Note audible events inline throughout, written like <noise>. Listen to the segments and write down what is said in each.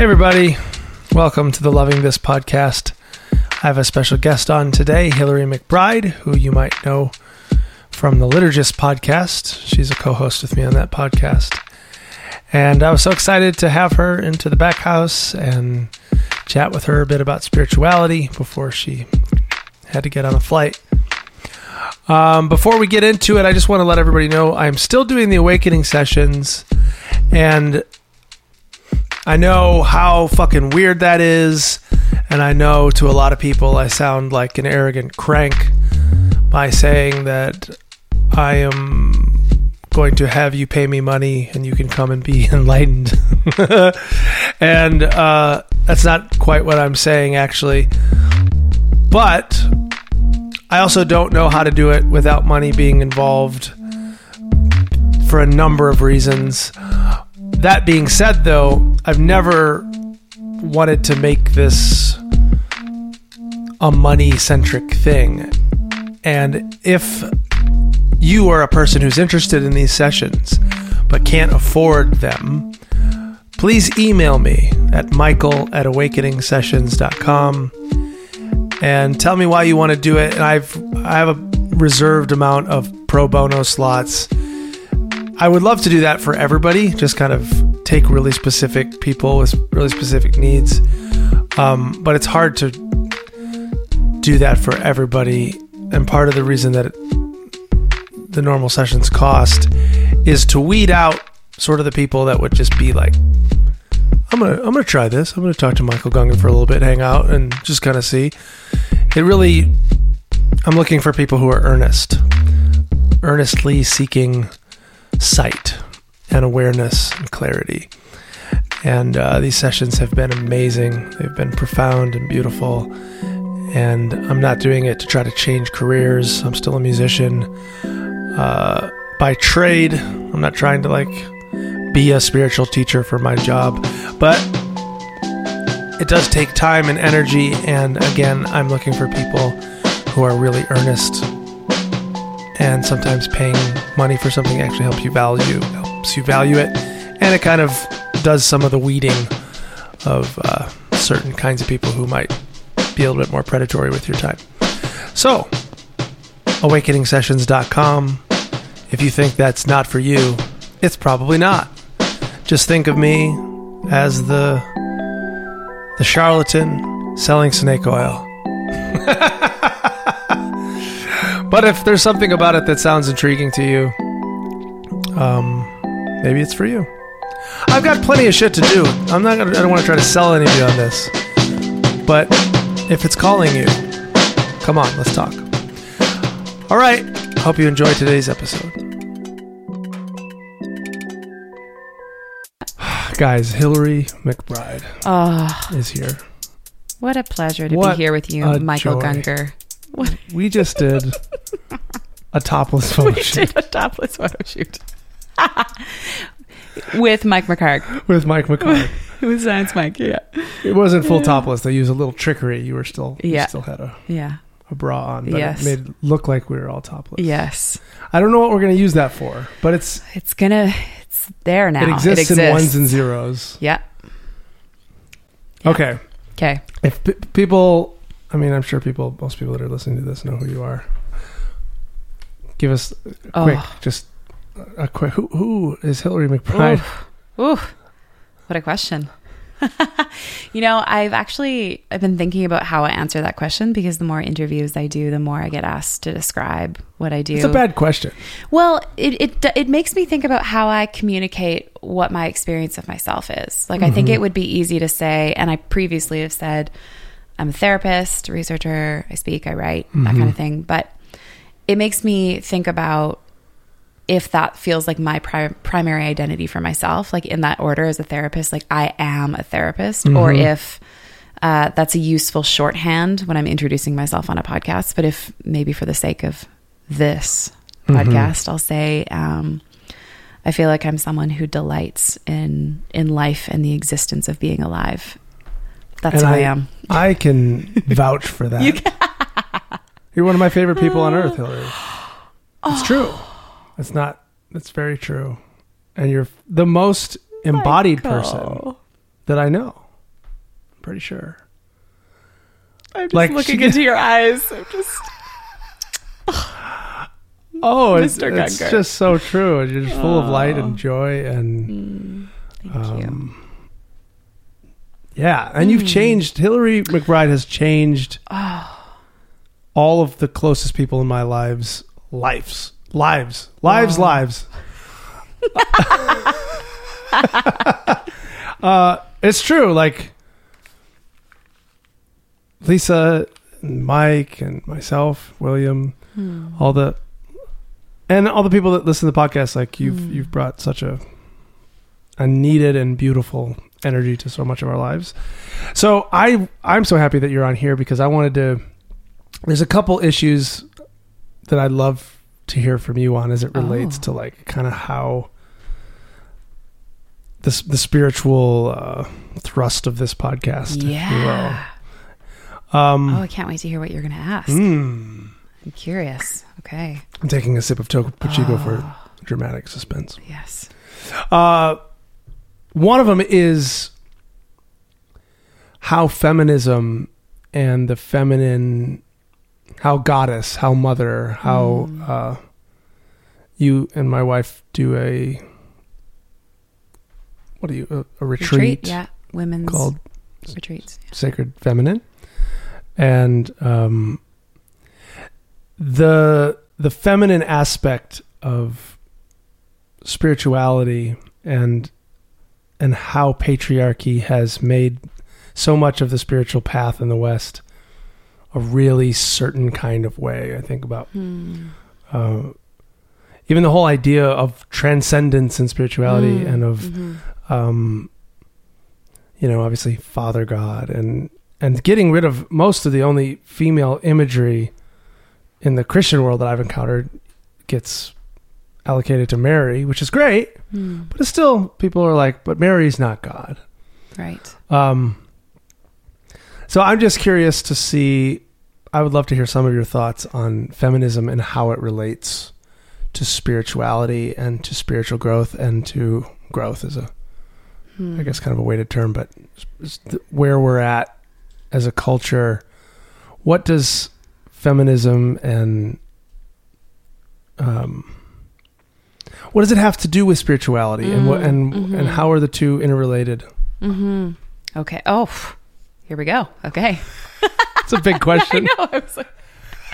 Hey, everybody. Welcome to the Loving This podcast. I have a special guest on today, Hillary McBride, who you might know from the Liturgist podcast. She's a co host with me on that podcast. And I was so excited to have her into the back house and chat with her a bit about spirituality before she had to get on a flight. Um, before we get into it, I just want to let everybody know I'm still doing the awakening sessions, and I know how fucking weird that is, and I know to a lot of people I sound like an arrogant crank by saying that I am going to have you pay me money and you can come and be <laughs> enlightened. and uh, that's not quite what I'm saying, actually. But I also don't know how to do it without money being involved for a number of reasons. That being said, though, I've never wanted to make this a money centric thing. And if you are a person who's interested in these sessions but can't afford them, please email me at michael at awakeningsessions.com and tell me why you want to do it. And I've I have a reserved amount of pro bono slots. I would love to do that for everybody. Just kind of take really specific people with really specific needs. Um, but it's hard to do that for everybody. And part of the reason that it, the normal sessions cost is to weed out sort of the people that would just be like, I'm gonna I'm gonna try this. I'm gonna talk to Michael Gungor for a little bit, hang out, and just kind of see. It really, I'm looking for people who are earnest, earnestly seeking sight and awareness and clarity. And uh, these sessions have been amazing. They've been profound and beautiful. And I'm not doing it to try to change careers. I'm still a musician uh, by trade. I'm not trying to like be a spiritual teacher for my job, but it does take time and energy. And again, I'm looking for people who are really earnest and sometimes paying money for something actually helps you value helps you value it, and it kind of does some of the weeding of uh, certain kinds of people who might be a little bit more predatory with your time. So, awakeningsessions.com. If you think that's not for you, it's probably not. Just think of me as the the charlatan selling snake oil. <laughs> but if there's something about it that sounds intriguing to you, um, maybe it's for you. I've got plenty of shit to do. I'm not gonna. I don't want to try to sell any of you on this. But if it's calling you, come on, let's talk. All right. Hope you enjoyed today's episode. <sighs> Guys, Hillary McBride Oh, is here. what a pleasure to What be here with you, a Michael joy. Gungor. What We just did a topless <laughs> photo we shoot did a topless photo shoot <laughs> with Mike McCarg, with Mike McCarthy. <laughs> who's Science Mike. Yeah, It wasn't full topless. They used a little trickery. You were still, you Yeah. still had a, yeah, a bra on, but Yes. it made it look like we were all topless. yes. I don't know what we're going to use that for, but it's It's gonna. It's there now. it exists in ones and zeros. Yeah. Yeah. Okay. Okay. If p- people, I mean, I'm sure people, most people that are listening to this know who you are. Give us a quick, Oh. just a quick. Who, who is Hillary McBride? Oof. Oof. What a question. <laughs> you know, I've actually I've been thinking about how I answer that question because the more interviews I do, the more I get asked to describe what I do. It's a bad question. Well, it, it it makes me think about how I communicate what my experience of myself is. Like, I think mm-hmm. it would be easy to say, and I previously have said, I'm a therapist, researcher, I speak, I write, that kind mm-hmm. of thing. But it makes me think about if that feels like my pri- primary identity for myself, like in that order as a therapist, like I am a therapist, or if uh, that's a useful shorthand when I'm introducing myself on a podcast. But if maybe for the sake of this podcast, I'll say um, I feel like I'm someone who delights in in life and the existence of being alive. That's And who I, I- am. I can vouch for <laughs> that. <laughs> You You're one of my favorite people on earth, Hillary. Oh. <gasps> It's true. It's not. It's very true. And you're the most embodied person that I know. I'm pretty sure. I'm just Like, looking into your eyes. I'm just <sighs> Oh, it's, it's just so true. You're just full of light and joy and Mm, thank you. um, yeah, and you've Mm. changed. Hillary McBride has changed Oh, all of the closest people in my lives lives lives lives Wow. lives <laughs> uh it's true like lisa and mike and myself william hmm. all the and all the people that listen to the podcast like you've Mm. you've brought such a a needed and beautiful energy to so much of our lives so i i'm so happy that you're on here because i wanted to there's a couple issues that i'd love to hear from you on as it relates Oh. to like kind of how this the spiritual uh, thrust of this podcast if you yeah. um Oh, I can't wait to hear what you're going to ask. mm, I'm curious. Okay. i'm taking a sip of Topo Chico for Oh, dramatic suspense yes. Uh, one of them is how feminism and the feminine, how goddess, how mother, how Mm. uh, you and my wife do a what do you a, a retreat, Yeah. Women's called retreats. Sacred Feminine, and um, the the feminine aspect of spirituality and and how patriarchy has made so much of the spiritual path in the West a really certain kind of way. I think about Hmm. uh, even the whole idea of transcendence and spirituality Mm, and of mhm. um, you know, obviously Father God and and getting rid of most of the only female imagery in the Christian world that I've encountered gets allocated to Mary, which is great, Hmm. but it's still people are like, but Mary's not God. Right. Um, so I'm just curious to see. I would love to hear some of your thoughts on feminism and how it relates to spirituality and to spiritual growth and to growth is a Hmm. I guess kind of a weighted term, but where we're at as a culture, what does feminism and um, what does it have to do with spirituality, and what Mm, and mhm. and how are the two interrelated? Mm-hmm. Okay. Oh. Here we go. Okay. It's a big question. <laughs> I know. I was like,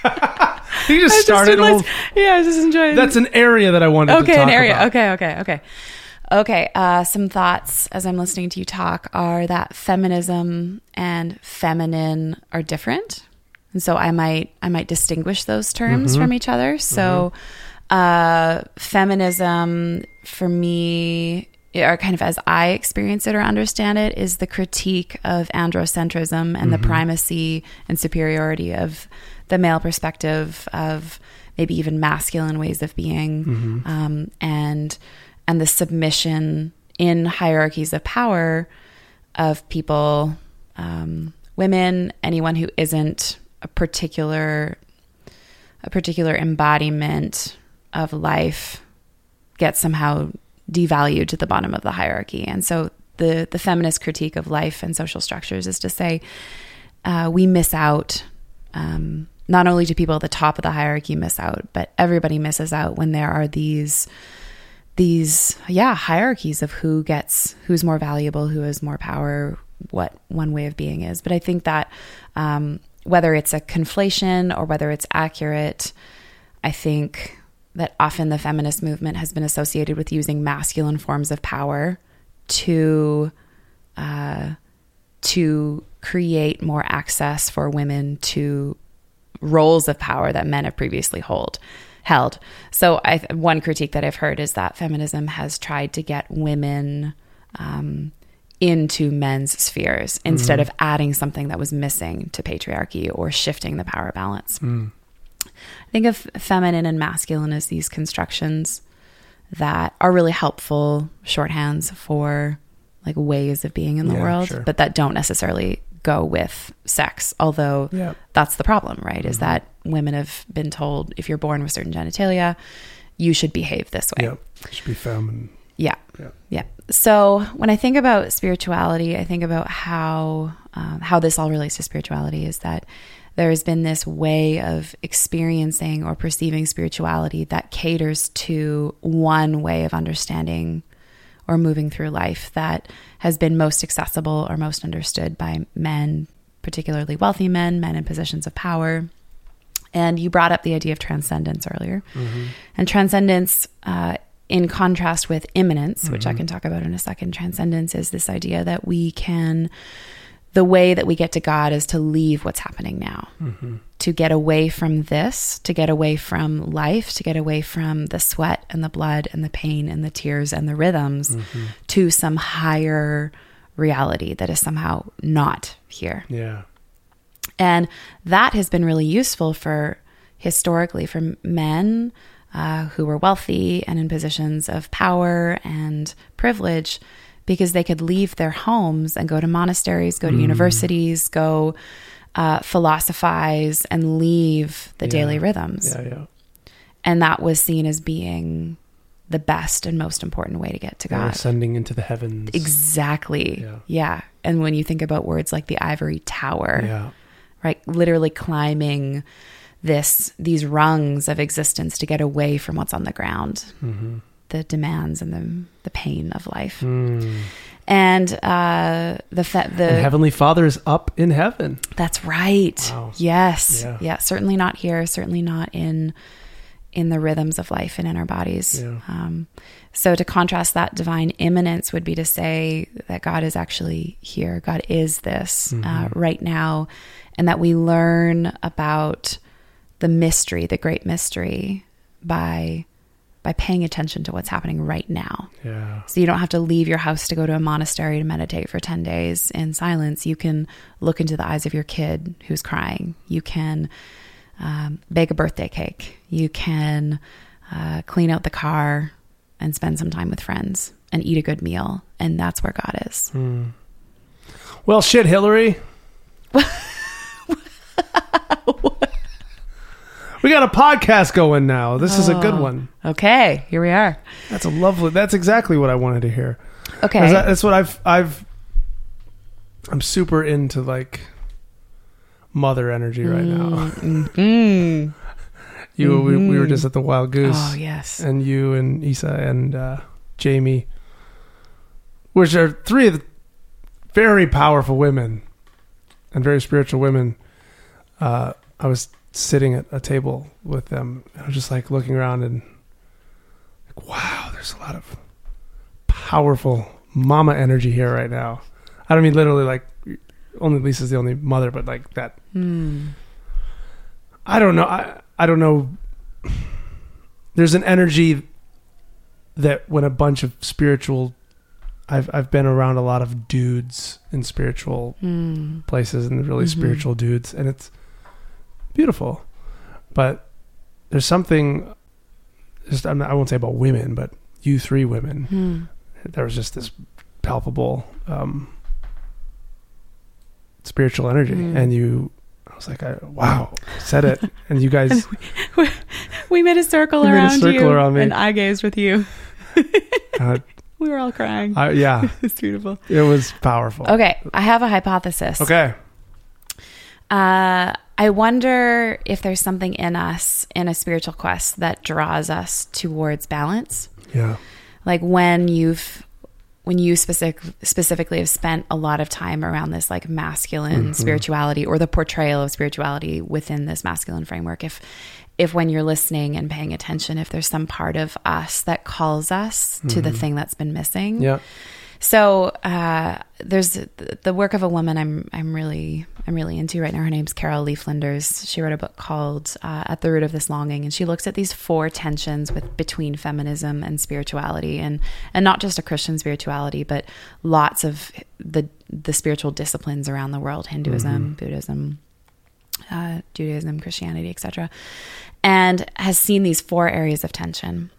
<laughs> you just I started. a yeah, I was just enjoying. that's an area that I wanted to okay. talk An area. about. Okay. Okay. Okay. Okay. Uh, some thoughts as I'm listening to you talk are that feminism and feminine are different, and so I might I might distinguish those terms Mhm. from each other. So, uh, feminism for me. Or kind of as I experience it or understand it, is the critique of androcentrism and the Mhm. primacy and superiority of the male perspective of maybe even masculine ways of being Mhm. um, and and the submission in hierarchies of power of people um, women anyone who isn't a particular a particular embodiment of life gets somehow devalued to the bottom of the hierarchy and so the the feminist critique of life and social structures is to say uh, we miss out um, not only do people at the top of the hierarchy miss out, but everybody misses out when there are these these yeah hierarchies of who gets who's more valuable, who has more power, what one way of being is. But I think that um, whether it's a conflation or whether it's accurate, I think that often the feminist movement has been associated with using masculine forms of power to uh, to create more access for women to roles of power that men have previously hold held. So I one critique that I've heard is that feminism has tried to get women um, into men's spheres instead of adding something that was missing to patriarchy or shifting the power balance. Mm. Think of feminine and masculine as these constructions that are really helpful shorthands for like ways of being in the Yeah, world, sure. but that don't necessarily go with sex. Although Yeah. that's the problem, right? Mm-hmm. Is that women have been told if you're born with certain genitalia, you should behave this way. Yeah. Should be feminine. Yeah. Yeah. Yeah. so when I think about spirituality, I think about how um, how this all relates to spirituality is that there has been this way of experiencing or perceiving spirituality that caters to one way of understanding or moving through life that has been most accessible or most understood by men, particularly wealthy men, men in positions of power. And you brought up the idea of transcendence earlier. Mm-hmm. And transcendence, uh, in contrast with immanence, mm-hmm. which I mm-hmm. can talk about in a second, transcendence is this idea that we can, the way that we get to God is to leave what's happening now, mm-hmm. to get away from this, to get away from life, to get away from the sweat and the blood and the pain and the tears and the rhythms mm-hmm. to some higher reality that is somehow not here. Yeah. And that has been really useful for historically for men uh, who were wealthy and in positions of power and privilege because they could leave their homes and go to monasteries, go to mm. universities, go uh, philosophize and leave the yeah. daily rhythms. Yeah, yeah. And that was seen as being the best and most important way to get to God. Ascending into the heavens. Exactly. Yeah. yeah. And when you think about words like the ivory tower, yeah right? Literally climbing this these rungs of existence to get away from what's on the ground, mm-hmm. The demands and the the pain of life. Mm. And uh, the the and Heavenly Father is up in heaven. That's right. Wow. Yes. Yeah. yeah. Certainly not here. Certainly not in in the rhythms of life and in our bodies. Yeah. Um, so to contrast that divine immanence would be to say that God is actually here. God is this uh, mm-hmm. uh, right now and that we learn about the mystery, the great mystery, by by paying attention to what's happening right now. Yeah. So you don't have to leave your house to go to a monastery to meditate for 10 days in silence. You can look into the eyes of your kid who's crying. You can um, bake a birthday cake. You can uh, clean out the car and spend some time with friends and eat a good meal. And that's where God is. Mm. Well, shit, Hillary. <laughs> <laughs> we got a podcast going now. This is a good one. Okay, here we are. That's a lovely. That's exactly what I wanted to hear. Okay, that, that's what I've I've. I'm super into like mother energy right now. Mm, <laughs> you mm-hmm. we, we were just at the Wild Goose. Oh yes, and you and Lisa and uh, Jamie, which are three of the very powerful women and very spiritual women. Uh, I was sitting at a table with them. I was just like looking around and like, wow, there's a lot of powerful mama energy here right now. I don't mean literally like only Lisa's the only mother, but like that. Mm. I don't know. I I don't know. There's an energy that when a bunch of spiritual I've I've been around a lot of dudes in spiritual mm. places and really mm-hmm. spiritual dudes and it's beautiful. But there's something, just I'm not, I won't say about women, but you three women, hmm. there was just this palpable um, spiritual energy, hmm. and you. I was like, I, wow, said it, and you guys. <laughs> we, we, made a circle we around made a circle you, around me. and I gazed with you. uh, <laughs> we were all crying. Uh, yeah, <laughs> it's beautiful. It was powerful. Okay, I have a hypothesis. Okay. Uh, I wonder if there's something in us in a spiritual quest that draws us towards balance. Yeah. Like when you've when you specific, specifically have spent a lot of time around this like masculine mm-hmm. spirituality or the portrayal of spirituality within this masculine framework if if when you're listening and paying attention if there's some part of us that calls us mm-hmm. to the mm-hmm. thing that's been missing yeah so uh, there's the work of a woman I'm I'm really I'm really into right now. Her name's Carol Lee Flinders. She wrote a book called uh, At the Root of This Longing, and she looks at these four tensions with between feminism and spirituality, and and not just a Christian spirituality, but lots of the the spiritual disciplines around the world: Hinduism, mm-hmm. Buddhism, uh, Judaism, Christianity, etc. And has seen these four areas of tension,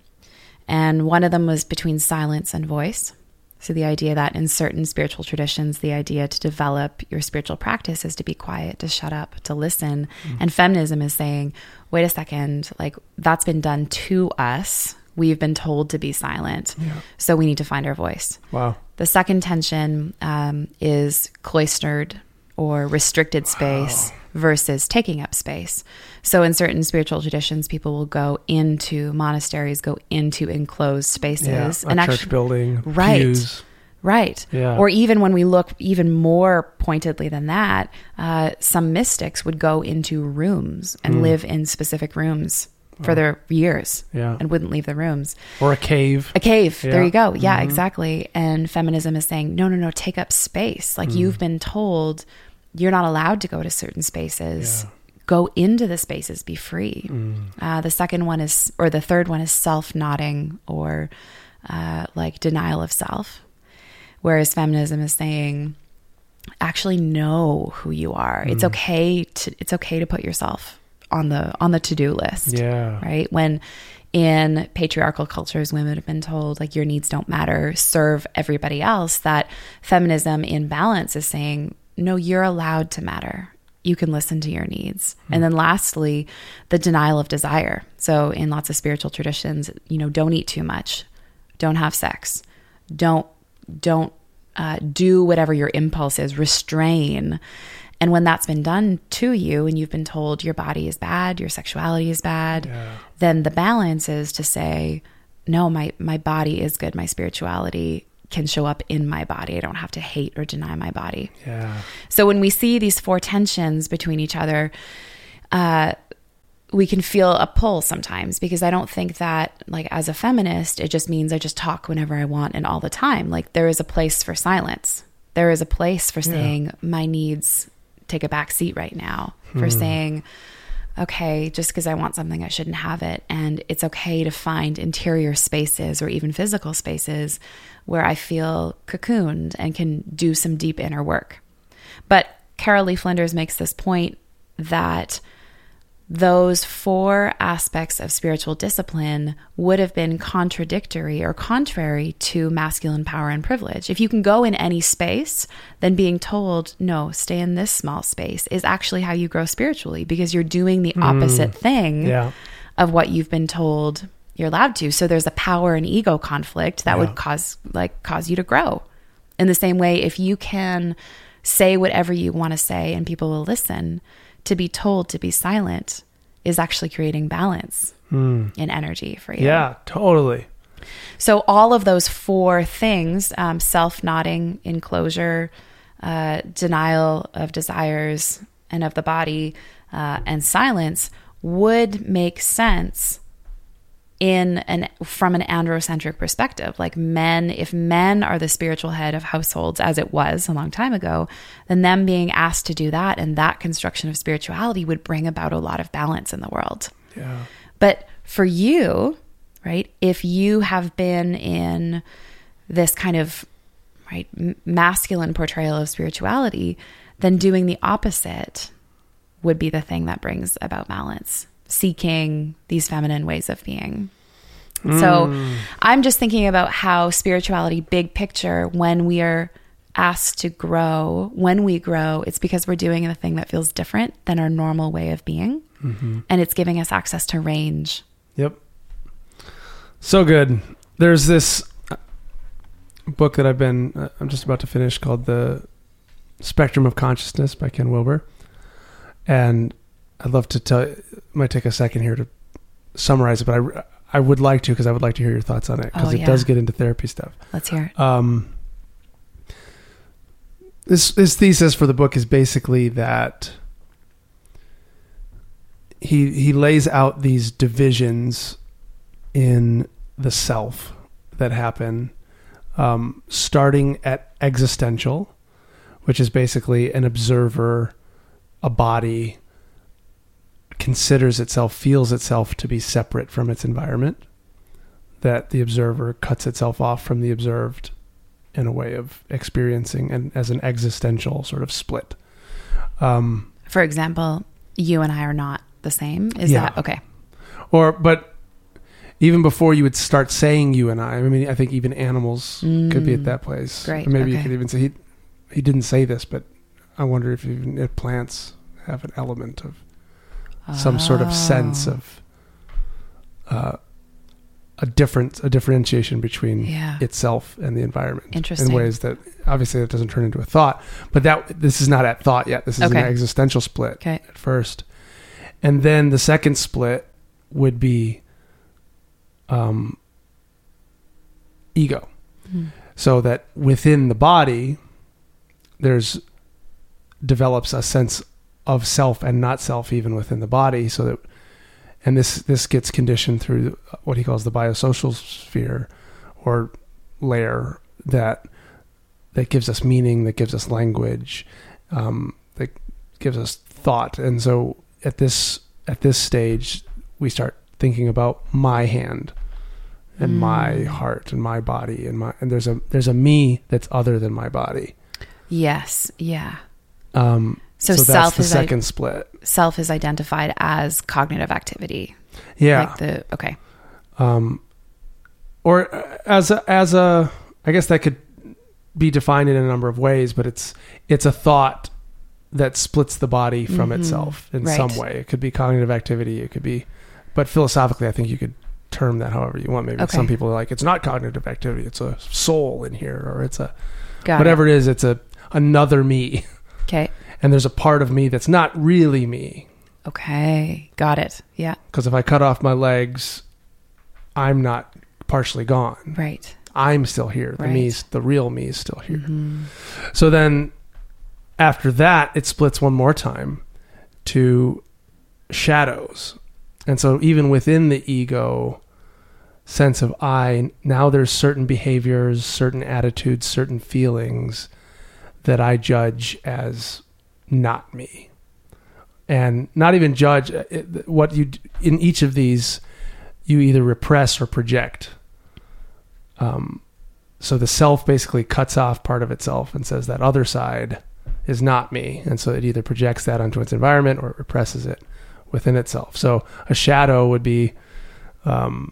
and one of them was between silence and voice so, the idea that in certain spiritual traditions, the idea to develop your spiritual practice is to be quiet, to shut up, to listen. Mm. And feminism is saying, wait a second, like that's been done to us. We've been told to be silent. Yeah. So we need to find our voice. Wow. The second tension um, is cloistered or restricted space versus taking up space. So, in certain spiritual traditions, people will go into monasteries, go into enclosed spaces, Yeah. A and church actually, building. Right. Pews. right? Yeah. Or even when we look even more pointedly than that, uh, some mystics would go into rooms and Mm. live in specific rooms for their years Yeah. and wouldn't leave the rooms. Or a cave. A cave. There you go. Yeah, Mhm. exactly. And feminism is saying, no, no, no, take up space. Like Mm. you've been told you're not allowed to go to certain spaces. Yeah. Go into the spaces, be free. Mm. Uh, the second one is, or the third one is self naughting or uh, like denial of self. Whereas feminism is saying, actually know who you are. It's Mm. okay to it's okay to put yourself on the on the to do list Yeah. right? When in patriarchal cultures, women have been told, like, your needs don't matter, serve everybody else, that feminism in balance is saying, no, you're allowed to matter. You can listen to your needs. And then lastly, the denial of desire. So, in lots of spiritual traditions, you know, don't eat too much, don't have sex, don't, don't uh, do whatever your impulse is, restrain. And when that's been done to you and you've been told your body is bad, your sexuality is bad, Yeah. then the balance is to say, no, my, my body is good. My spirituality can show up in my body. I don't have to hate or deny my body. Yeah. So when we see these four tensions between each other, uh, we can feel a pull sometimes because I don't think that, like, as a feminist, it just means I just talk whenever I want and all the time. Like, there is a place for silence. There is a place for saying my needs take a back seat right now, for saying, okay, just because I want something, I shouldn't have it. And it's okay to find interior spaces or even physical spaces where I feel cocooned and can do some deep inner work. But Carol Lee Flinders makes this point that those four aspects of spiritual discipline would have been contradictory or contrary to masculine power and privilege. If you can go in any space, then being told, no, stay in this small space is actually how you grow spiritually because you're doing the mm. opposite thing Yeah. of what you've been told you're allowed to. So there's a power and ego conflict that Yeah. would cause like cause you to grow. In the same way, if you can say whatever you want to say and people will listen, to be told to be silent is actually creating balance in energy for you. Yeah. Totally. So all of those four things, um, self naughting, enclosure, uh, denial of desires and of the body, uh, and silence would make sense in an from an androcentric perspective like men if men are the spiritual head of households as it was a long time ago then them being asked to do that and that construction of spirituality would bring about a lot of balance in the world Yeah. but for you, right, if you have been in this kind of right masculine portrayal of spirituality, then doing the opposite would be the thing that brings about balance, seeking these feminine ways of being. So I'm just thinking about how spirituality, big picture, when we are asked to grow, when we grow, it's because we're doing the thing that feels different than our normal way of being. And it's giving us access to range. Yep. So good. There's this uh, book that I've been, uh, I'm just about to finish called The Spectrum of Consciousness by Ken Wilber. And I'd love to tell, it might take a second here to summarize it, but I, I would like to because I would like to hear your thoughts on it because Oh, it yeah. does get into therapy stuff. Let's hear it. Um, this this thesis for the book is basically that he he lays out these divisions in the self that happen, um, starting at existential, which is basically an observer, a body considers itself, feels itself to be separate from its environment, that the observer cuts itself off from the observed in a way of experiencing and as an existential sort of split. Um, For example, you and I are not the same. Is Yeah. that okay? or, but even before you would start saying you and I, I mean, I think even animals could be at that place. Great, Or maybe you could even say he, he didn't say this, but I wonder if even if plants have an element of some sort of sense Oh. of uh, a difference, a differentiation between Yeah. itself and the environment Interesting. in ways that obviously that doesn't turn into a thought. But that this is not at thought yet. This is Okay. an existential split Okay. at first, and then the second split would be um, ego. Hmm. So that within the body, there's develops a sense of self and not self even within the body. So that, and this this gets conditioned through what he calls the biosocial sphere or layer that that gives us meaning, that gives us language, um, that gives us thought. And so at this at this stage, we start thinking about my hand and my Mm. heart and my body and my and there's a there's a me that's other than my body. Yes. Yeah. Um, So, so, that's self the is second split. self is identified as cognitive activity. Yeah. Like the okay. um, or uh, as a, as a, I guess that could be defined in a number of ways, but it's it's a thought that splits the body from Mhm. itself in Right. some way. It could be cognitive activity. It could be, but philosophically, I think you could term that however you want. Maybe Okay. some people are like it's not cognitive activity. It's a soul in here, or it's a Got whatever it is. It's a another me, Okay. And there's a part of me that's not really me. Okay. Got it. Yeah. Because if I cut off my legs, I'm not partially gone. Right. I'm still here. The Right. me's the real me is still here. Mhm. So then after that it splits one more time to shadows. And so even within the ego sense of I, now there's certain behaviors, certain attitudes, certain feelings that I judge as not me. And not even judge uh, what you in each of these you either repress or project. Um, so the self basically cuts off part of itself and says that other side is not me and so it either projects that onto its environment or it represses it within itself so a shadow would be um,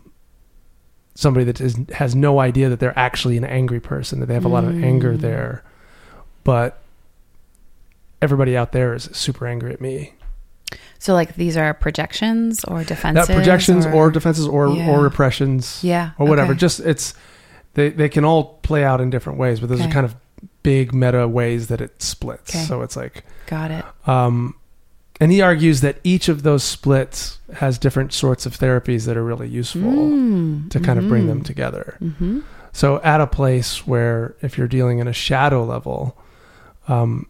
somebody that is, has no idea that they're actually an angry person that they have a lot of anger Mm. there but everybody out there is super angry at me So like these are projections or defenses, that projections or, defenses or Yeah. or repressions yeah or whatever. okay. Just it's they they can all play out in different ways, but those Okay. are kind of big meta ways that it splits. Okay. So it's like, Got it. um, and he argues that each of those splits has different sorts of therapies that are really useful Mm, to kind of bring them mhm. together. Mhm. So at a place where if you're dealing in a shadow level, um,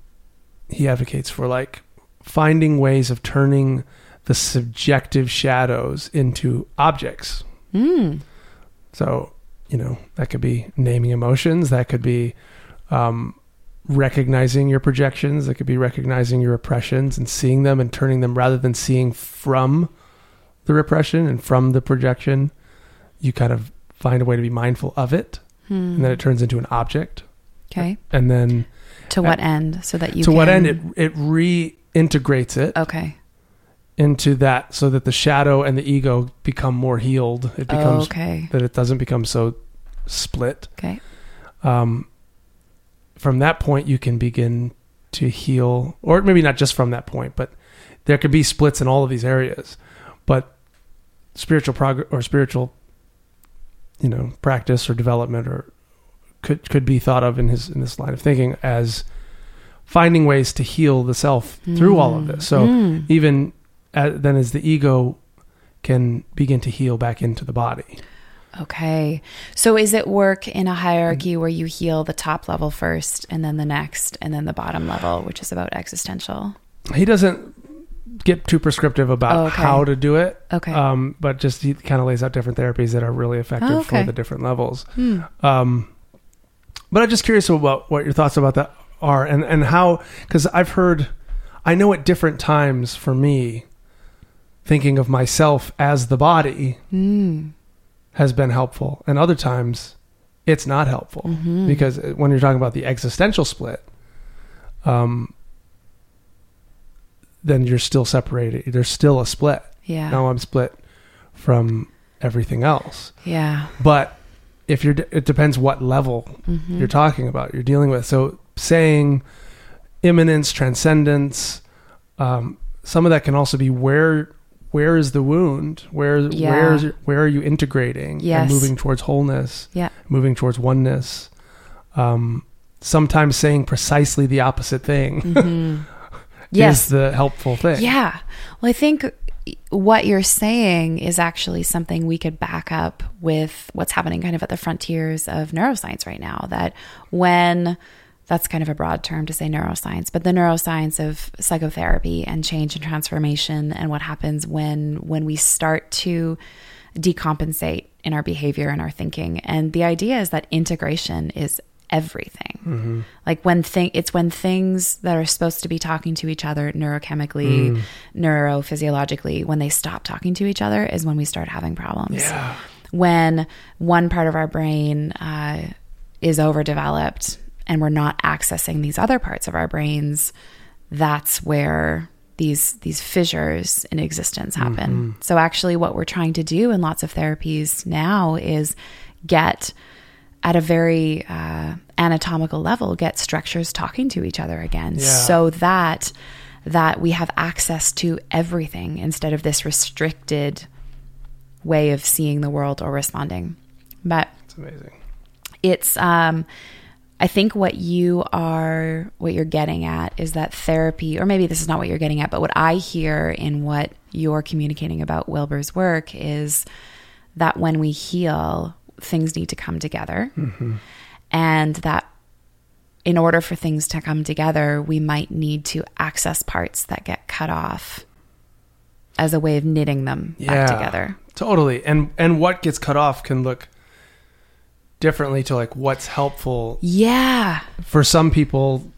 he advocates for like finding ways of turning the subjective shadows into objects. Mm. So, you know, that could be naming emotions. That could be um, recognizing your projections. That could be recognizing your repressions and seeing them and turning them rather than seeing from the repression and from the projection. You kind of find a way to be mindful of it, and then it turns into an object. Hmm. Okay. And then To what end? So that you to what end it it reintegrates it Okay. into that, so that the shadow and the ego become more healed. It becomes okay. that it doesn't become so split. Okay. um, from that point you can begin to heal or maybe not just from that point but there could be splits in all of these areas but spiritual progress or spiritual you know practice or development or could could be thought of in his in this line of thinking as finding ways to heal the self through all of this so Mm. even uh then as the ego can begin to heal back into the body Okay. So is it work in a hierarchy where you heal the top level first and then the next and then the bottom level, which is about existential? he doesn't get too prescriptive about Oh, okay. how to do it Okay. um, but just he kind of lays out different therapies that are really effective Oh, okay. for the different levels Hmm. um, but i'm just curious about what your thoughts about that are and, and how because i've heard i know at different times for me thinking of myself as the body Mm. has been helpful and other times it's not helpful Mhm. because when you're talking about the existential split um, then you're still separated there's still a split Yeah. now i'm split from everything else Yeah. but if you're it depends what level Mhm. you're talking about you're dealing with so saying immanence transcendence um, some of that can also be where where is the wound? Where Yeah. where is where are you integrating Yes. and moving towards wholeness, Yeah. moving towards oneness? Um, sometimes saying precisely the opposite thing Mm-hmm. <laughs> Yes. is the helpful thing. Yeah. Well, I think what you're saying is actually something we could back up with what's happening kind of at the frontiers of neuroscience right now. That when that's kind of a broad term to say neuroscience, but the neuroscience of psychotherapy and change and transformation and what happens when when we start to decompensate in our behavior and our thinking. And the idea is that integration is everything. Mm-hmm. Like when thing it's when things that are supposed to be talking to each other neurochemically, mm. neurophysiologically, when they stop talking to each other is when we start having problems. Yeah. When one part of our brain uh, is overdeveloped and we're not accessing these other parts of our brains, that's where these these fissures in existence happen. Mm-hmm. So actually what we're trying to do in lots of therapies now is get at a very uh, anatomical level get structures talking to each other again Yeah. so that that we have access to everything instead of this restricted way of seeing the world or responding but It's amazing. it's um I think what you are what you're getting at is that therapy or maybe this is not what you're getting at but what I hear in what you're communicating about Wilber's work is that when we heal things need to come together. Mm-hmm. And that in order for things to come together we might need to access parts that get cut off as a way of knitting them back together. Totally. And and what gets cut off can look differently to like what's helpful yeah. for some people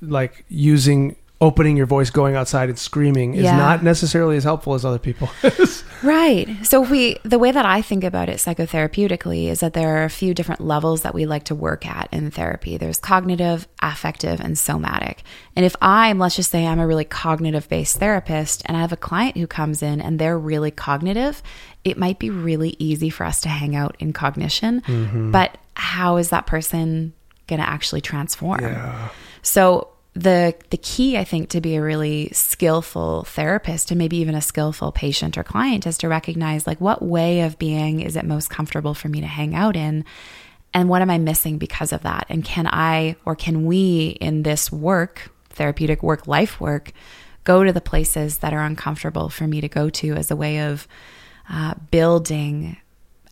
like using opening your voice going outside and screaming is Yeah. not necessarily as helpful as other people <laughs> Right. So we the way that I think about it psychotherapeutically is that there are a few different levels that we like to work at in therapy. There's cognitive, affective, and somatic. And if I'm let's just say I'm a really cognitive based therapist and I have a client who comes in and they're really cognitive, it might be really easy for us to hang out in cognition. Mm-hmm. But how is that person going to actually transform? yeah So the the key I think to be a really skillful therapist and maybe even a skillful patient or client is to recognize like what way of being is it most comfortable for me to hang out in and what am I missing because of that and can I or can we in this work therapeutic work life work go to the places that are uncomfortable for me to go to as a way of uh, building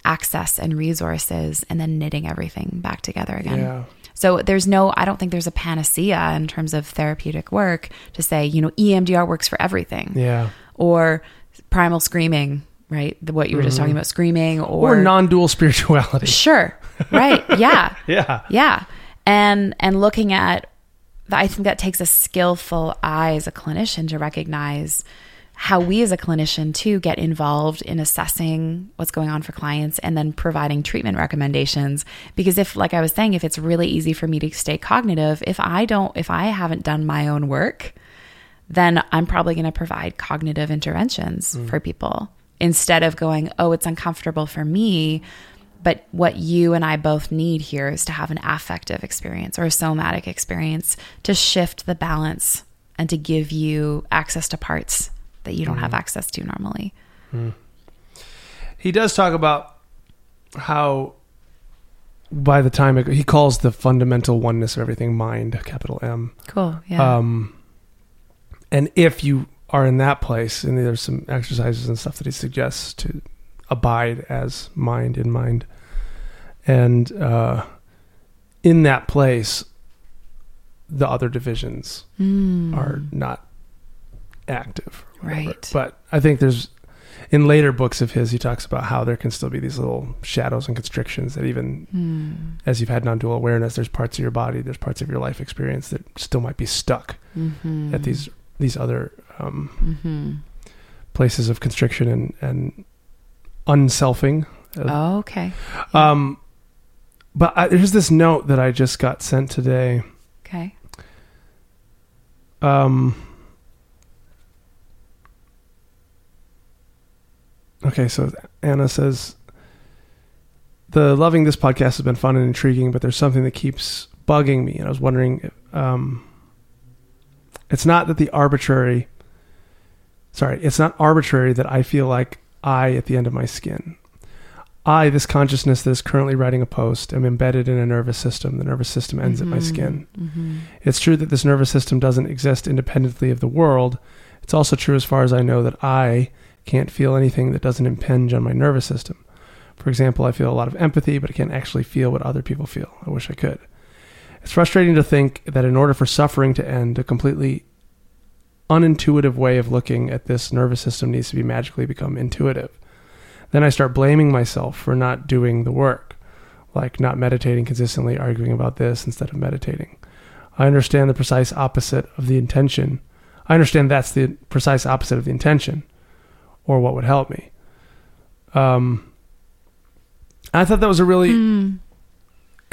access and resources and then knitting everything back together again. Yeah. So there's no, I don't think there's a panacea in terms of therapeutic work to say, you know, EMDR works for everything yeah or primal screaming, right? The, what you were just talking mm-hmm. about, screaming or, or non-dual spirituality Sure. <laughs> Right. Yeah. yeah Yeah. And and looking at I think that takes a skillful eye as a clinician to recognize how we as a clinician too get involved in assessing what's going on for clients and then providing treatment recommendations because if like I was saying if it's really easy for me to stay cognitive if I don't if I haven't done my own work then I'm probably going to provide cognitive interventions mm-hmm. for people instead of going, oh, it's uncomfortable for me. But what you and I both need here is to have an affective experience or a somatic experience to shift the balance and to give you access to parts that you don't have access to normally. he does talk about how by the time it, he calls the fundamental oneness of everything mind capital m Cool. Yeah. um and if you are in that place and there's some exercises and stuff that he suggests to abide as mind in mind and uh in that place the other divisions Mm. are not active. Right. but i think there's in later books of his he talks about how there can still be these little shadows and constrictions that even Mm. as you've had non-dual awareness there's parts of your body there's parts of your life experience that still might be stuck Mhm. at these these other um, Mhm. places of constriction and and unselfing. Oh, okay. Um, but I, there's this note that I just got sent today. Okay. Um, okay, so Anna says the loving this podcast has been fun and intriguing, but there's something that keeps bugging me, and I was wondering. If, um, it's not that the arbitrary sorry, it's not arbitrary that I feel like I at the end of my skin. I, this consciousness that is currently writing a post, am embedded in a nervous system. The nervous system ends at my skin. Mm-hmm. It's true that this nervous system doesn't exist independently of the world. It's also true, as far as I know, that I can't feel anything that doesn't impinge on my nervous system. For example, I feel a lot of empathy, but I can't actually feel what other people feel. I wish I could. It's frustrating to think that in order for suffering to end, a completely unintuitive way of looking at this nervous system needs to be magically become intuitive. Then I start blaming myself for not doing the work, like not meditating consistently, arguing about this instead of meditating. I understand the precise opposite of the intention. I understand that's the precise opposite of the intention, or what would help me. Um, I thought that was a really Mm.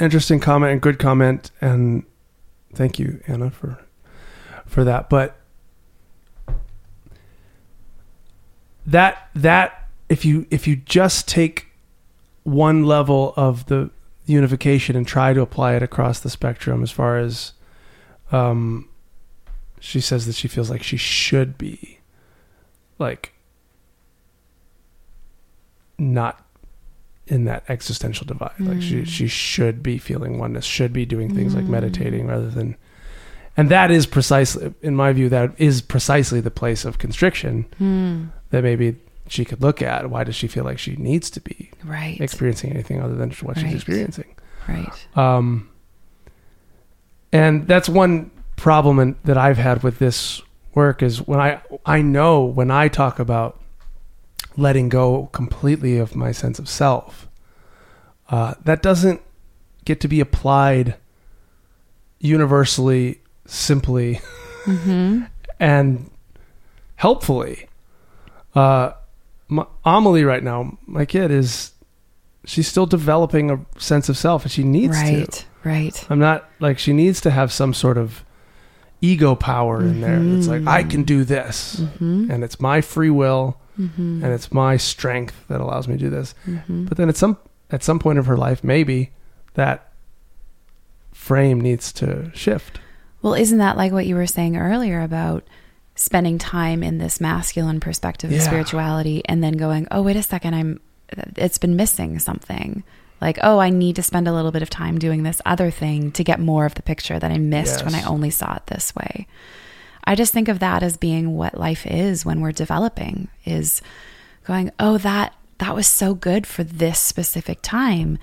interesting comment and good comment, and thank you, Anna, for for that. But that that if you if you just take one level of the unification and try to apply it across the spectrum, as far as um, she says that she feels like she should be like not in that existential divide. Like she Mm. she should be feeling oneness, should be doing things like Mm. meditating rather than and that is precisely in my view that is precisely the place of constriction Mm. that maybe she could look at. Why does she feel like she needs to be Right. experiencing anything other than what she's experiencing? right. Um, and that's one problem in, that I've had with this work is when I I know when I talk about letting go completely of my sense of self, uh, that doesn't get to be applied universally, simply, Mm-hmm. <laughs> and helpfully. Uh, my, Amelie right now, my kid is, she's still developing a sense of self, and she needs to. Right. Right. I'm not like she needs to have some sort of ego power in there. It's like I can do this, Mm-hmm. and it's my free will, Mm-hmm. and it's my strength that allows me to do this. mm-hmm. But then at some at some point of her life, maybe that frame needs to shift. Well, isn't that like what you were saying earlier about spending time in this masculine perspective of Yeah. spirituality and then going, "Oh, wait a second, I'm it's been missing something." Like, "Oh, I need to spend a little bit of time doing this other thing to get more of the picture that I missed when I only saw it this way." I just think of that as being what life is when we're developing is going, "Oh, that that was so good for this specific time."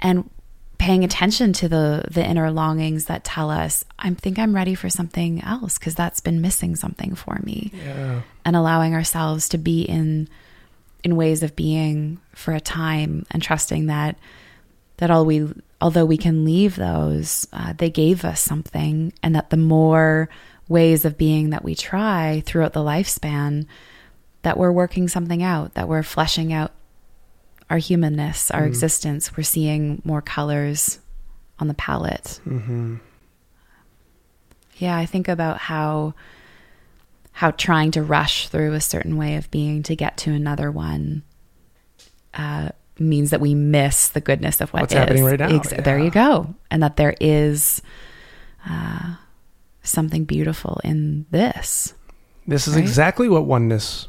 And paying attention to the the inner longings that tell us i think i'm ready for something else because that's been missing something for me Yeah. and allowing ourselves to be in in ways of being for a time and trusting that that all we although we can leave those uh, they gave us something and that the more ways of being that we try throughout the lifespan that we're working something out that we're fleshing out our humanness our Mhm. existence we're seeing more colors on the palette Mm-hmm. yeah, I think about how how trying to rush through a certain way of being to get to another one uh, means that we miss the goodness of what What's is. happening right now, There yeah. you go, and that there is uh, something beautiful in this. This is Right? exactly what oneness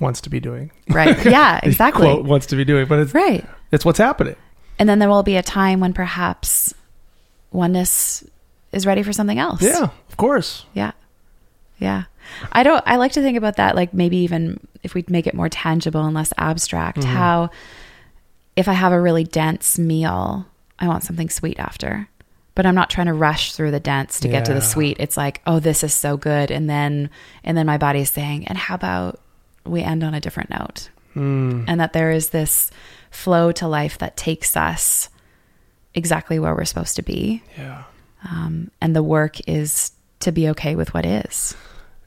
wants to be doing. Right? <laughs> Yeah, exactly. Quote wants to be doing, but it's Right. it's what's happening. And then there will be a time when perhaps oneness is ready for something else. Yeah, of course. Yeah. Yeah. I don't I like to think about that like maybe even if we make it more tangible and less abstract Mhm. how if I have a really dense meal, I want something sweet after. But I'm not trying to rush through the dense to get to the sweet. It's like, "Oh, this is so good." And then and then my body is saying, "And how about we end on a different note?" Mm. And that there is this flow to life that takes us exactly where we're supposed to be. Yeah. Um, and the work is to be okay with what is.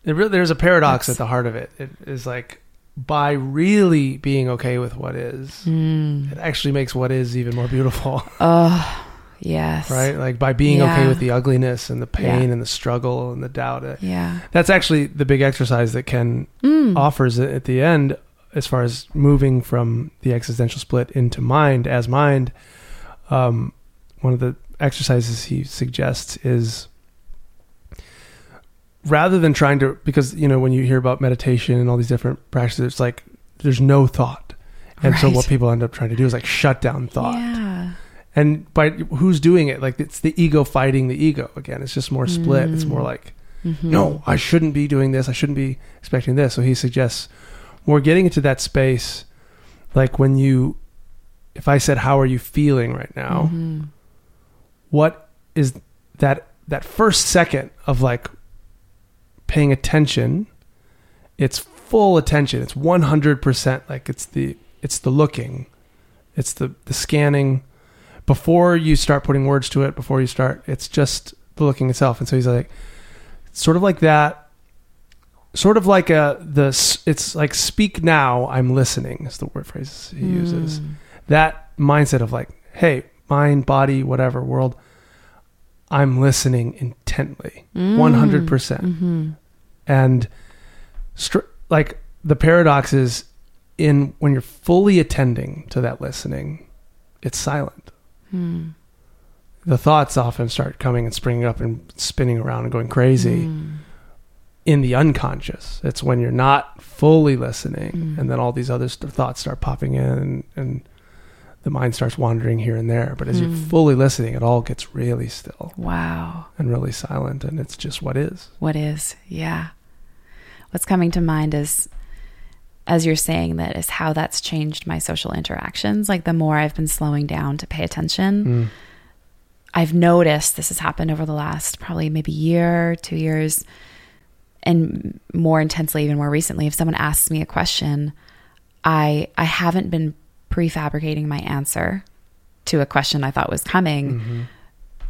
It really, there's a paradox at the heart of it. It is like by really being okay with what is, Mm. it actually makes what is even more beautiful, <laughs> Oh, yes. right? Like by being okay with the ugliness and the pain Yeah. and the struggle and the doubt. Yeah. That's actually the big exercise that Ken Mm. offers at at the end as far as moving from the existential split into mind as mind. Um, one of the exercises he suggests is rather than trying to because you know when you hear about meditation and all these different practices it's like there's no thought and so what people end up trying to do is like shut down thought Yeah. And by who's doing it? Like it's the ego fighting the ego again. It's just more split. It's Mm. more like Mhm. no i shouldn't be doing this. I shouldn't be expecting this. So he suggests more getting into that space like when you if i said how are you feeling right now? Mhm. what is that that first second of like paying attention? It's full attention. It's 100% like it's the it's the looking. It's the the scanning before you start putting words to it before you start it's just the looking itself and so he's like sort of like that sort of like a the it's like speak now i'm listening is the word phrase he uses Mm. that mindset of like, hey, mind, body, whatever, world, I'm listening intently, Mm. 100%. Mhm. And str- like the paradox is in when you're fully attending to that listening, it's silent. Mm. The thoughts often start coming and springing up and spinning around and going crazy Mm. in the unconscious. It's when you're not fully listening Mm. and then all these other st- thoughts start popping in and, and the mind starts wandering here and there. But as you're Mm. fully listening, it all gets really still Wow. and really silent and it's just what is. What is? Yeah. What's coming to mind is, as you're saying that, is how that's changed my social interactions. Like the more I've been slowing down to pay attention, Mm. I've noticed this has happened over the last probably maybe year, two years, and more intensely, even more recently. If someone asks me a question, I I haven't been prefabricating my answer to a question I thought was coming. Mhm.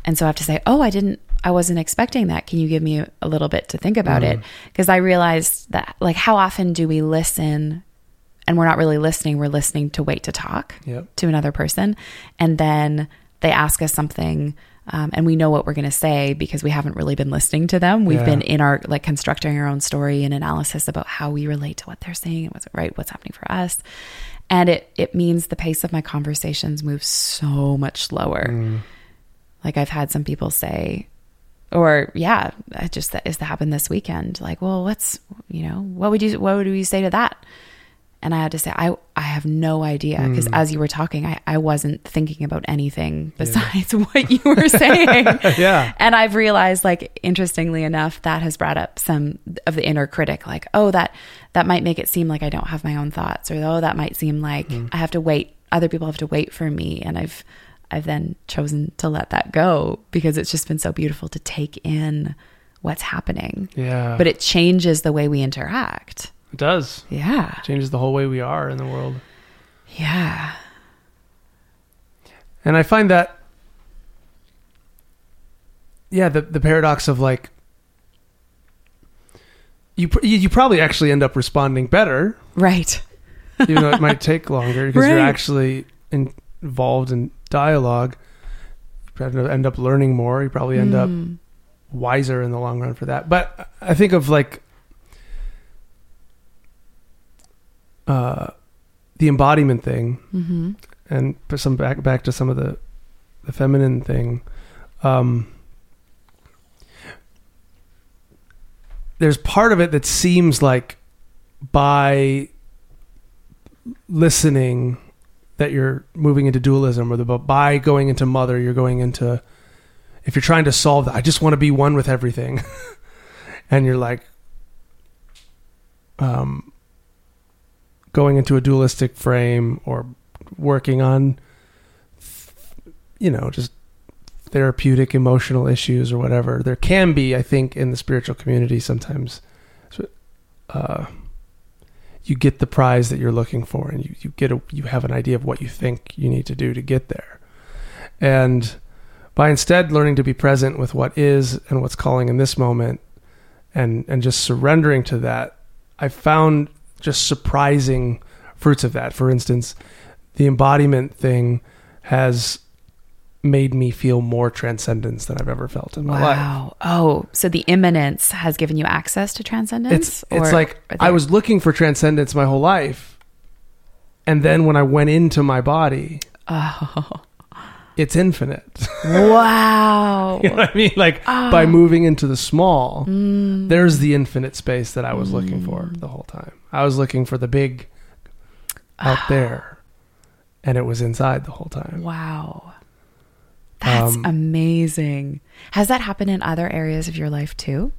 And so I have to say, oh, I didn't, I wasn't expecting that. Can you give me a, little bit to think about it? Because I realized that, like, how often do we listen and we're not really listening? We're listening to wait to talk Yep. to another person. And then they ask us something. Um, and we know what we're going to say because we haven't really been listening to them. We've Yeah. been in our like constructing our own story and analysis about how we relate to what they're saying and what's right, what's happening for us. And it it means the pace of my conversations moves so much slower. Mm. Like I've had some people say, or yeah, it just that is that happened this weekend. Like, well, what's you know, what would you what would you say to that? And I had to say, I I have no idea because hmm. as you were talking, I, I wasn't thinking about anything besides <laughs> what you were saying. <laughs> yeah. And I've realized, like, interestingly enough, that has brought up some of the inner critic, like, oh, that that might make it seem like I don't have my own thoughts, or oh, that might seem like hmm. I have to wait. Other people have to wait for me, and I've I've then chosen to let that go because it's just been so beautiful to take in what's happening. Yeah. But it changes the way we interact. it does. Yeah, changes the whole way we are in the world. yeah, And I find that, yeah, the the paradox of like, you pr- you probably actually end up responding better, right. even though it might <laughs> take longer because you're actually in, involved in dialogue. You probably end up learning more. You probably end up Mm. wiser in the long run for that. But I think of like uh, the embodiment thing, hmm and put some back back to some of the the feminine thing. Um, there's part of it that seems like by listening that you're moving into dualism or the by going into mother you're going into if you're trying to solve that i just want to be one with everything. <laughs> And you're like um going into a dualistic frame or working on you know just therapeutic emotional issues or whatever. There can be i think in the spiritual community sometimes. Uh you get the prize that you're looking for and you, you get a you have an idea of what you think you need to do to get there. And by instead learning to be present with what is and what's calling in this moment and and just surrendering to that i found just surprising fruits of that. For instance the embodiment thing has made me feel more transcendence than i've ever felt in my life Wow. Oh, so the immanence has given you access to transcendence? it's it's Or- like I was looking for transcendence my whole life, and then when I went into my body, Oh, it's infinite. <laughs> Wow. you know what I mean? Like Ah. by moving into the small, Mm. there's the infinite space that I was looking for the whole time. I was looking for the big out Ah. there, and it was inside the whole time. Wow. That's Um, amazing. Has that happened in other areas of your life too?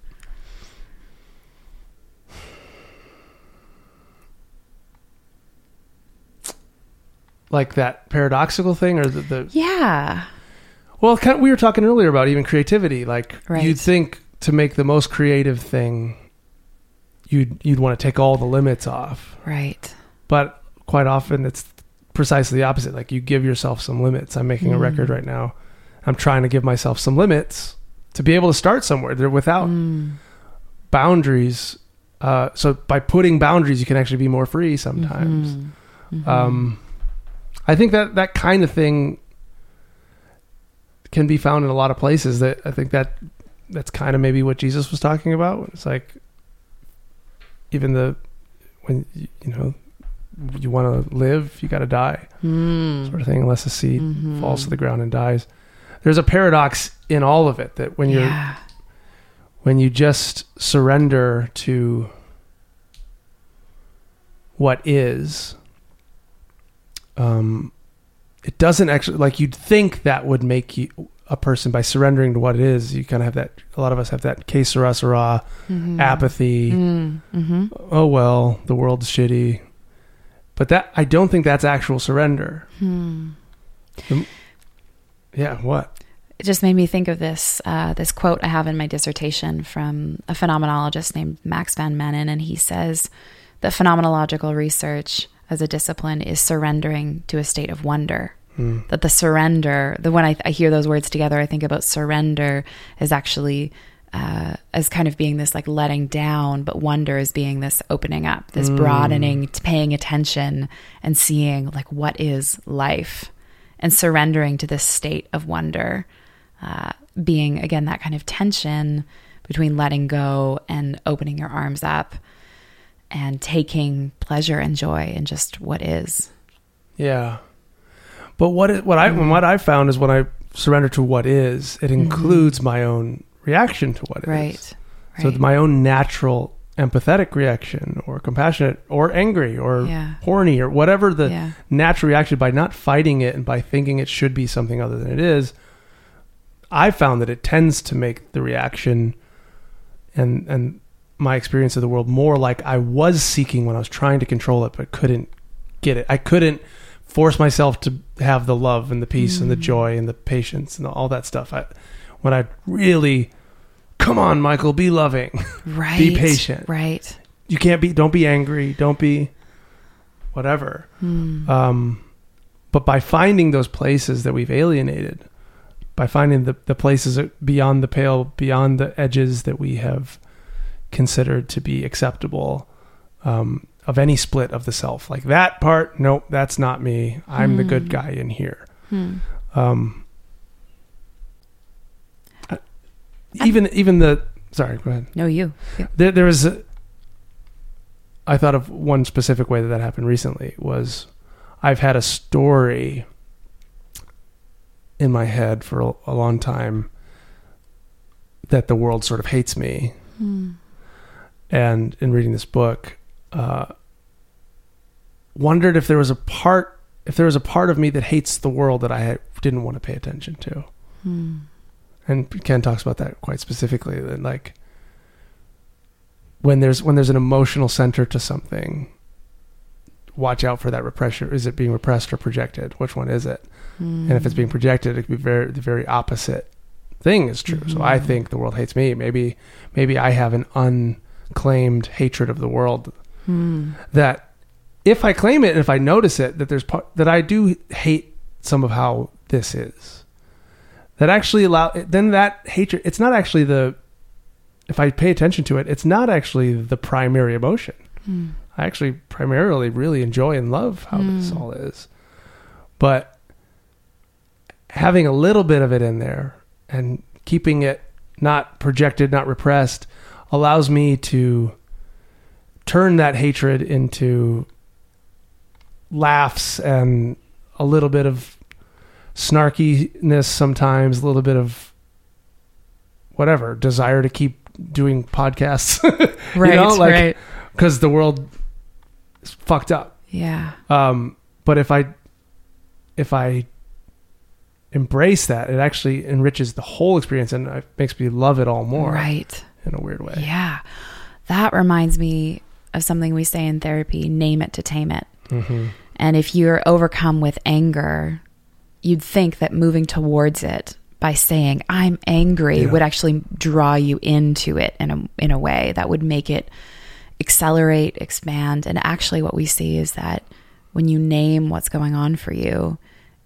Like that paradoxical thing, or the, the Yeah. well, kind of, we were talking earlier about even creativity. Like Right. you'd think to make the most creative thing, you'd you'd want to take all the limits off. Right. but quite often it's precisely the opposite like you give yourself some limits i'm making a Mm. record right now i'm trying to give myself some limits to be able to start somewhere they're without Mm. boundaries uh, so by putting boundaries you can actually be more free sometimes Mhm. Mhm. um, i think that that kind of thing can be found in a lot of places that i think that that's kind of maybe what jesus was talking about it's like even the when you you know you want to live you got to die Mm. sort of thing unless a seed Mhm. falls to the ground and dies there's a paradox in all of it that when you're yeah. when you just surrender to what is um it doesn't actually like you'd think that would make you a person by surrendering to what it is you kind of have that a lot of us have that que sera sera Mhm. apathy Mm. Mhm. oh well the world's shitty but that i don't think that's actual surrender Hmm. yeah what It just made me think of this uh, this quote I have in my dissertation from a phenomenologist named Max van Manen, and he says that phenomenological research as a discipline is surrendering to a state of wonder. Hmm. That the surrender, the when I, I hear those words together, I think about surrender as actually uh, as kind of being this like letting down, but wonder is being this opening up, this broadening, t- paying attention, and seeing like what is life, and surrendering to this state of wonder, uh, being again that kind of tension between letting go and opening your arms up, and taking pleasure and joy in just what is. Yeah. But what it, what I what I found is when I surrender to what is, it includes my own reaction to what is. Right. So right. my own natural empathetic reaction or compassionate or angry or Yeah. horny or whatever the Yeah. natural reaction by not fighting it and by thinking it should be something other than it is, I found that it tends to make the reaction and and my experience of the world more like I was seeking when I was trying to control it but couldn't get it. I couldn't force myself to have the love and the peace and the joy and the patience and all that stuff. I, when I really come on Michael be loving. <laughs> right. be patient. Right. you can't be don't be angry, don't be whatever. Hmm. Um, but by finding those places that we've alienated, by finding the, the places beyond the pale, beyond the edges that we have considered to be acceptable um, of any split of the self, like that part, nope, that's not me. I'm the good Hmm. guy in here. Hmm. Um, uh, even even the sorry, go ahead. No, you. Yeah. There, there was. A, I thought of one specific way that that happened recently was I've had a story in my head for a, a long time that the world sort of hates me, Hmm. and in reading this book, uh, wondered if there was a part if there was a part of me that hates the world that I didn't want to pay attention to Hmm. and Ken talks about that quite specifically that like when there's when there's an emotional center to something watch out for that repression is it being repressed or projected which one is it Hmm. and if it's being projected it could be very the very opposite thing is true so i Mhm. think the world hates me maybe maybe i have an unclaimed hatred of the world Hmm. that if I claim it and if I notice it, that there's part that I do hate some of how this is. That actually allow then that hatred. It's not actually the. If I pay attention to it, it's not actually the primary emotion. Hmm. I actually primarily really enjoy and love how this Mm. all is, but having a little bit of it in there and keeping it not projected, not repressed, allows me to turn that hatred into laughs and a little bit of snarkiness sometimes, a little bit of whatever desire to keep doing podcasts, <laughs> Right. like- right. because the world is fucked up. Yeah. Um, but if I if I embrace that, it actually enriches the whole experience and it makes me love it all more Right. in a weird way. Yeah. That reminds me of something we say in therapy name it to tame it. hmm And if you're overcome with anger, you'd think that moving towards it by saying I'm angry Yeah. would actually draw you into it in a in a way that would make it accelerate, expand. And actually what we see is that when you name what's going on for you,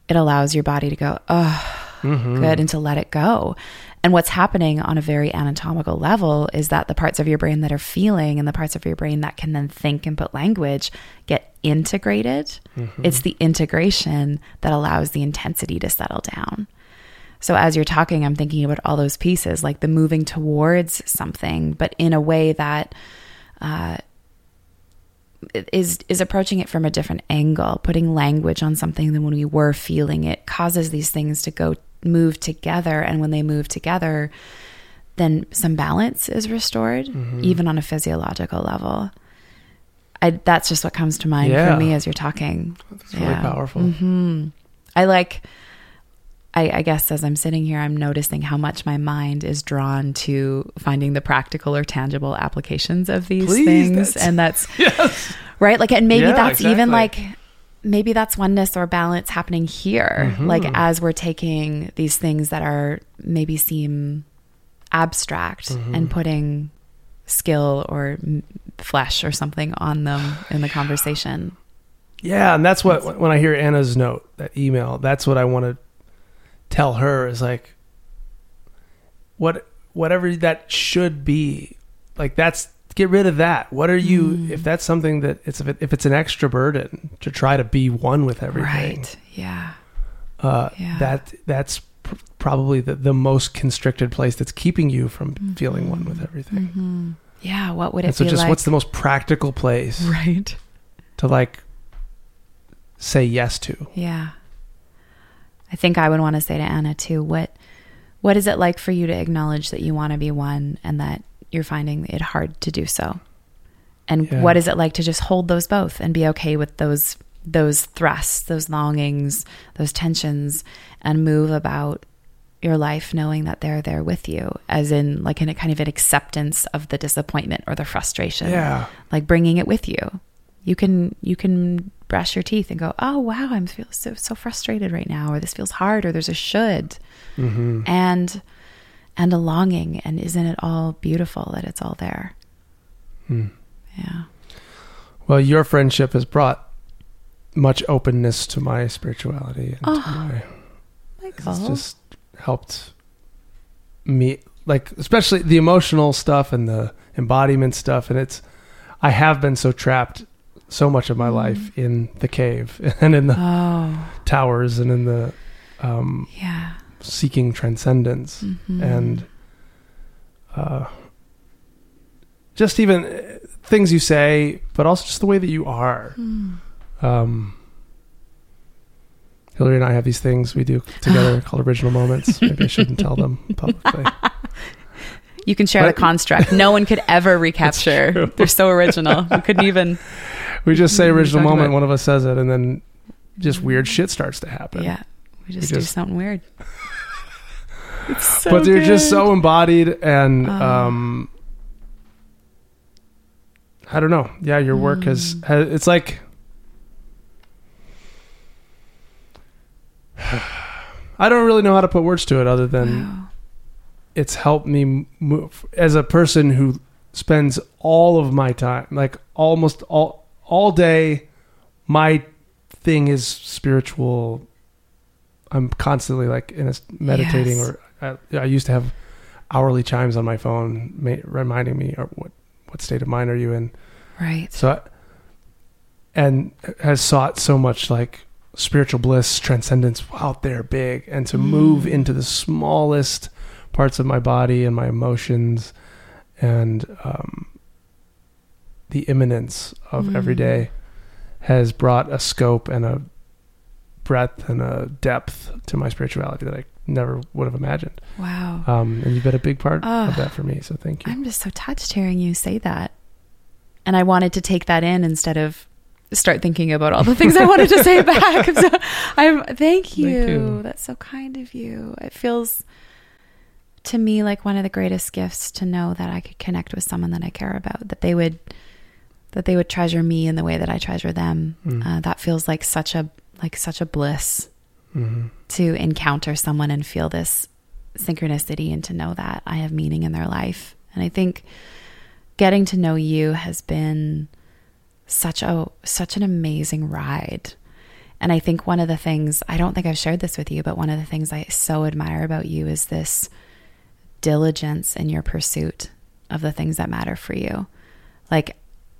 it allows your body to go, "Oh, Mm-hmm. good," and to let it go. And what's happening on a very anatomical level is that the parts of your brain that are feeling and the parts of your brain that can then think and put language get integrated. It's the integration that allows the intensity to settle down. So as you're talking, I'm thinking about all those pieces, like the moving towards something, but in a way that uh, is is approaching it from a different angle, putting language on something than when we were feeling it causes these things to go move together, and when they move together, then some balance is restored, even on a physiological level. I, that's just what comes to mind Yeah. for me as you're talking. It's really powerful. hmm I like. I, I guess as I'm sitting here, I'm noticing how much my mind is drawn to finding the practical or tangible applications of these Please, things, that's- and that's <laughs> Yes. right. Like, and maybe Yeah, that's even like maybe that's oneness or balance happening here. Mm-hmm. Like as we're taking these things that are maybe seem abstract Mm-hmm. and putting skill or flesh or something on them in the conversation. Yeah, and that's what when I hear Anna's note, that email, that's what I want to tell her is like what whatever that should be. Like that's get rid of that. What are you Mm. if that's something that it's if, it, if it's an extra burden to try to be one with everything. Right. Yeah. Uh Yeah. that that's pr- probably the, the most constricted place that's keeping you from feeling one with everything. hmm Yeah. What would it And so just like? what's the most practical place <laughs> right. to like say yes to? Yeah. I think I would want to say to Anna too, what what is it like for you to acknowledge that you want to be one and that you're finding it hard to do so? And Yeah. what is it like to just hold those both and be okay with those those thrusts, those longings, those tensions and move about your life knowing that they're there with you as in like in a kind of an acceptance of the disappointment or the frustration Yeah. like bringing it with you. You can you can brush your teeth and go, "Oh wow, I'm feel so so frustrated right now," or "This feels hard," or "There's a should," Mm-hmm. and and a longing. And isn't it all beautiful that it's all there? Hmm. Yeah. Well, your friendship has brought much openness to my spirituality and to Oh, my Michael. it's just helped me like especially the emotional stuff and the embodiment stuff and it's I have been so trapped so much of my Mm. life in the cave <laughs> and in the oh towers and in the um yeah. seeking transcendence Mhm. and uh, just even uh, things you say, but also just the way that you are. Mm. Um, Hillary and I have these things we do together <laughs> called original moments. Maybe I shouldn't tell them <laughs> publicly. You can share But- the construct. No one could ever <laughs> recapture. They're so original. We couldn't even. <laughs> We just say Mm, original moment. about- One of us says it, and then just weird shit starts to happen. Yeah. We just We do just- something weird. <laughs> It's so but they're just so embodied, and Oh. um, I don't know. Yeah, your work has, Mm. has it's like <sighs> I don't really know how to put words to it other than Wow. It's helped me move as a person who spends all of my time like almost all all day my thing is spiritual i'm constantly like in a meditating Yes. or I, I used to have hourly chimes on my phone ma- reminding me or what what state of mind are you in Right. so I, and has sought so much like spiritual bliss transcendence out there big and to move Mm. into the smallest parts of my body and my emotions and um, the immanence of every Mm. day has brought a scope and a breadth and a depth to my spirituality that I never would have imagined. Wow. Um, and you've been a big part Oh. of that for me. So thank you. I'm just so touched hearing you say that. And I wanted to take that in instead of start thinking about all the things I wanted to say <laughs> back. So I'm thank you. you. That's so kind of you. It feels to me like one of the greatest gifts to know that I could connect with someone that I care about, that they would that they would treasure me in the way that I treasure them. Mm. Uh, that feels like such a like such a bliss Mhm. to encounter someone and feel this synchronicity and to know that I have meaning in their life. And I think getting to know you has been such a such an amazing ride. And I think one of the things I don't think I've shared this with you, but one of the things I so admire about you is this diligence in your pursuit of the things that matter for you. Like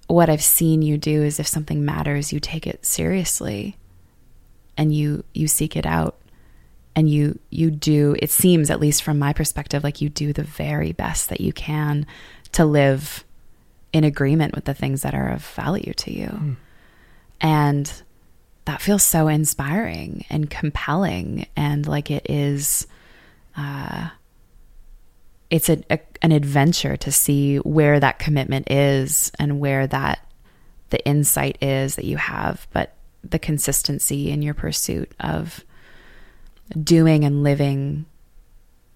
what I've seen you do is if something matters, you take it seriously and you you seek it out and you you do it seems at least from my perspective like you do the very best that you can to live in agreement with the things that are of value to you and that feels so inspiring and compelling and like it is uh it's a, a an adventure to see where that commitment is and where that the insight is that you have but the consistency in your pursuit of doing and living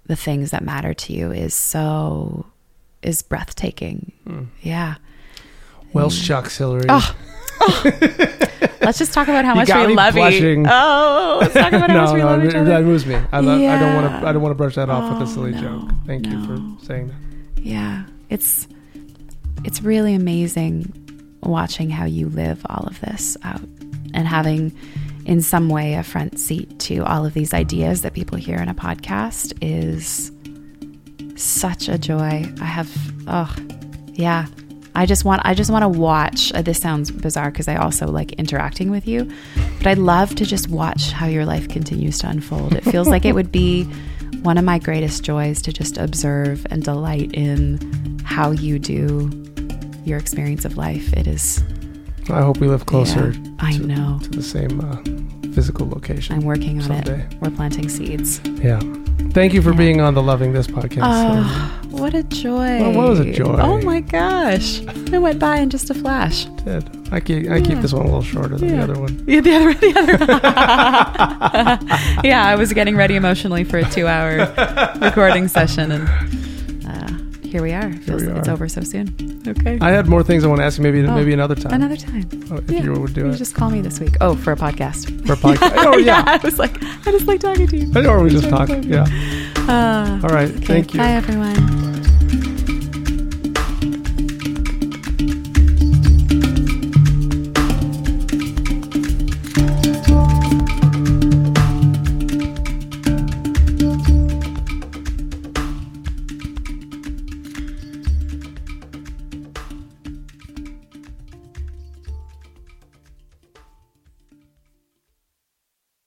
the things that matter to you is so is breathtaking Mm. yeah Well, shucks, Hillary. Oh. <laughs> let's just talk about how much we love blushing. you oh let's talk about <laughs> how no, much we no, love each other that moves me. I, love, I don't want to. I don't want to brush that off with a Oh, silly no, joke. Thank you for saying that. yeah it's it's really amazing watching how you live all of this out and having in some way a front seat to all of these ideas that people hear in a podcast is such a joy i have oh yeah i just want i just want to watch uh, this sounds bizarre because i also like interacting with you but I'd love to just watch how your life continues to unfold it feels like it would be <laughs> one of my greatest joys to just observe and delight in how you do your experience of life. It is. I hope we live closer yeah, I to- know. to the same uh, physical location. I'm working on someday. it. We're planting seeds. yeah. Thank you for Yeah. being on the Loving This podcast. Oh, what a joy! Well, what was a joy? Oh my gosh, it went by in just a flash. Did. I keep I keep this one a little shorter than the other one. Yeah, the other, <laughs> the other. <laughs> yeah, I was getting ready emotionally for a two-hour <laughs> recording session, and uh, here we are. It feels we like it's over so soon. Okay, I had more things I want to ask you. Maybe Oh, maybe another time. another time. Oh, if Yeah, you would do you it just call me this week. Oh, for a podcast. for a podcast. oh yeah. I was like, I just like talking to you. Or we just talk. Yeah. Uh, All right. okay, Thank you. Bye, everyone.